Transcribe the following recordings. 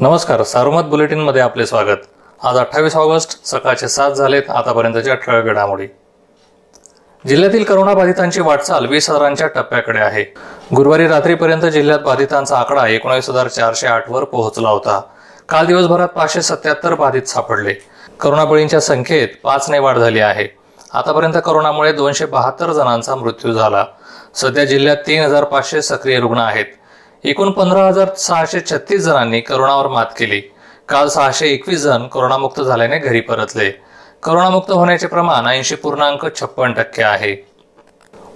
नमस्कार सारोमत बुलेटिनमध्ये आपले स्वागत. आज अठ्ठावीस ऑगस्ट सकाळचे सात झालेत आतापर्यंतच्या ठळक घडामोडी. जिल्ह्यातील करोनाबाधितांची वाटचाल वीस हजारांच्या टप्प्याकडे आहे. गुरुवारी रात्रीपर्यंत जिल्ह्यात बाधितांचा आकडा एकोणीस हजार चारशे आठ वर पोहोचला होता. काल दिवसभरात पाचशे सत्याहत्तर बाधित सापडले. करोना बळींच्या संख्येत पाचने वाढ झाली आहे. आतापर्यंत करोनामुळे दोनशे बहात्तर जणांचा मृत्यू झाला. सध्या जिल्ह्यात तीन हजार पाचशे सक्रिय रुग्ण आहेत. एकूण पंधरा हजार सहाशे छत्तीस जणांनी करोनावर मात केली. काल सहाशे एकवीस जण करोनामुक्त झाल्याने घरी परतले. करोनामुक्त होण्याचे प्रमाण ऐंशी पूर्णांक छप्पन टक्के आहे.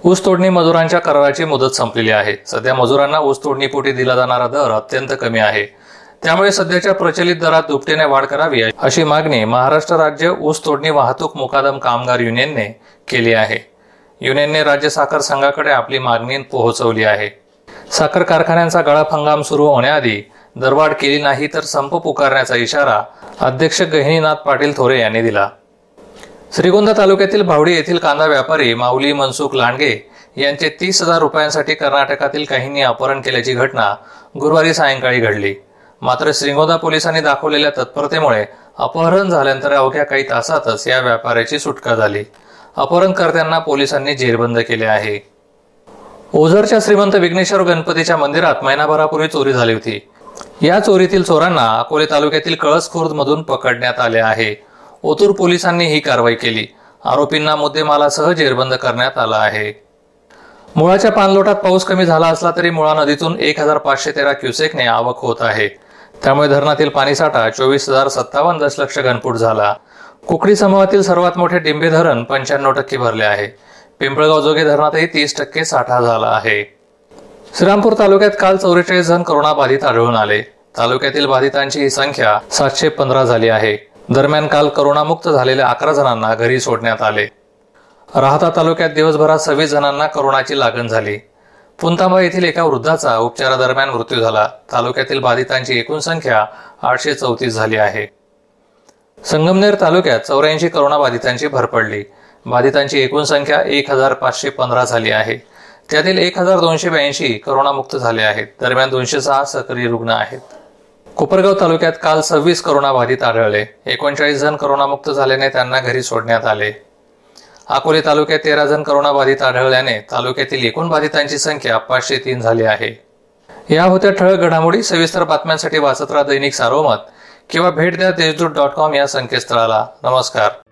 ऊस तोडणी मजुरांच्या कराराची मुदत संपलेली आहे. सध्या मजुरांना ऊस तोडणीपोटी दिला जाणारा दर अत्यंत कमी आहे. त्यामुळे सध्याच्या प्रचलित दरात दुपटीने वाढ करावी अशी मागणी महाराष्ट्र राज्य ऊस तोडणी वाहतूक मुकादम कामगार युनियनने केली आहे. युनियनने राज्य साखर संघाकडे आपली मागणी पोहोचवली आहे. साखर कारखान्यांचा गळप हंगाम सुरू होण्याआधी दरवाढ केली नाही तर संप पुकारण्याचा इशारा अध्यक्ष गहिनीनाथ पाटील थोरे यांनी दिला. श्रीगोंदा तालुक्यातील भावडी येथील कांदा व्यापारी माऊली मनसुख लांडगे यांचे तीस हजार रुपयांसाठी कर्नाटकातील काहींनी अपहरण केल्याची घटना गुरुवारी सायंकाळी घडली. मात्र श्रीगोंदा पोलिसांनी दाखवलेल्या तत्परतेमुळे अपहरण झाल्यानंतर अवघ्या काही तासातच या व्यापाऱ्याची सुटका झाली. अपहरणकर्त्यांना पोलिसांनी जेरबंद केले आहे. ओझरच्या श्रीमंत विघ्नेश्वर गणपतीच्या मंदिरात महिनाभरापूर्वी चोरी झाली होती. या चोरीतील चोरांना अकोले तालुक्यातील कळस खुर्द मधून पकडण्यात आले आहे. ओतूर पोलिसांनी ही कारवाई केली. आरोपींना मुद्देमालासह जेरबंद करण्यात आला आहे. मुळाच्या पाणलोटात पाऊस कमी झाला असला तरी मुळा नदीतून एक हजार पाचशे तेरा क्युसेकने आवक होत आहे. त्यामुळे धरणातील पाणीसाठा चोवीस हजार सत्तावन्न दशलक्ष घनफूट झाला. कुकडी समूहातील सर्वात मोठे डिंबे धरण पंच्याण्णव टक्के भरले आहे. पिंपळगाव जोगे धरणातही तीस टक्के साठा झाला आहे. श्रीरामपूर तालुक्यात काल चौवेचाळीस जण कोरोना बाधित आढळून आले. तालुक्यातील बाधितांची ही संख्या सातशे पंधरा झाली आहे. दरम्यान काल करोनामुक्त झालेल्या अकरा जणांना घरी सोडण्यात आले. राहता तालुक्यात दिवसभरात सव्वीस जणांना करोनाची लागण झाली. पुंतांबा येथील एका वृद्धाचा उपचारादरम्यान मृत्यू झाला. तालुक्यातील बाधितांची एकूण संख्या आठशे चौतीस झाली आहे. संगमनेर तालुक्यात चौऱ्याऐंशी करोनाबाधितांची भर पडली. बाधितांची एकूण संख्या एक हजार पाचशे पंधरा झाली आहे. त्यातील एक हजार दोनशे ब्याऐंशी करोनामुक्त झाले आहेत. दरम्यान दोनशे सहा सक्रिय रुग्ण आहेत. कोपरगाव तालुक्यात काल सव्वीस करोनाबाधित आढळले. एकोणचाळीस जण करोनामुक्त झाल्याने त्यांना घरी सोडण्यात आले. अकोले तालुक्यात तेरा जण करोनाबाधित आढळल्याने तालुक्यातील एकूण बाधितांची संख्या पाचशे तीन झाली आहे. या होत्या ठळक घडामोडी सविस्तर बातम्यांसाठी वाचत राहा दैनिक सारोमत किंवा भेट द्या देशदूत डॉट कॉम या संकेतस्थळाला. नमस्कार.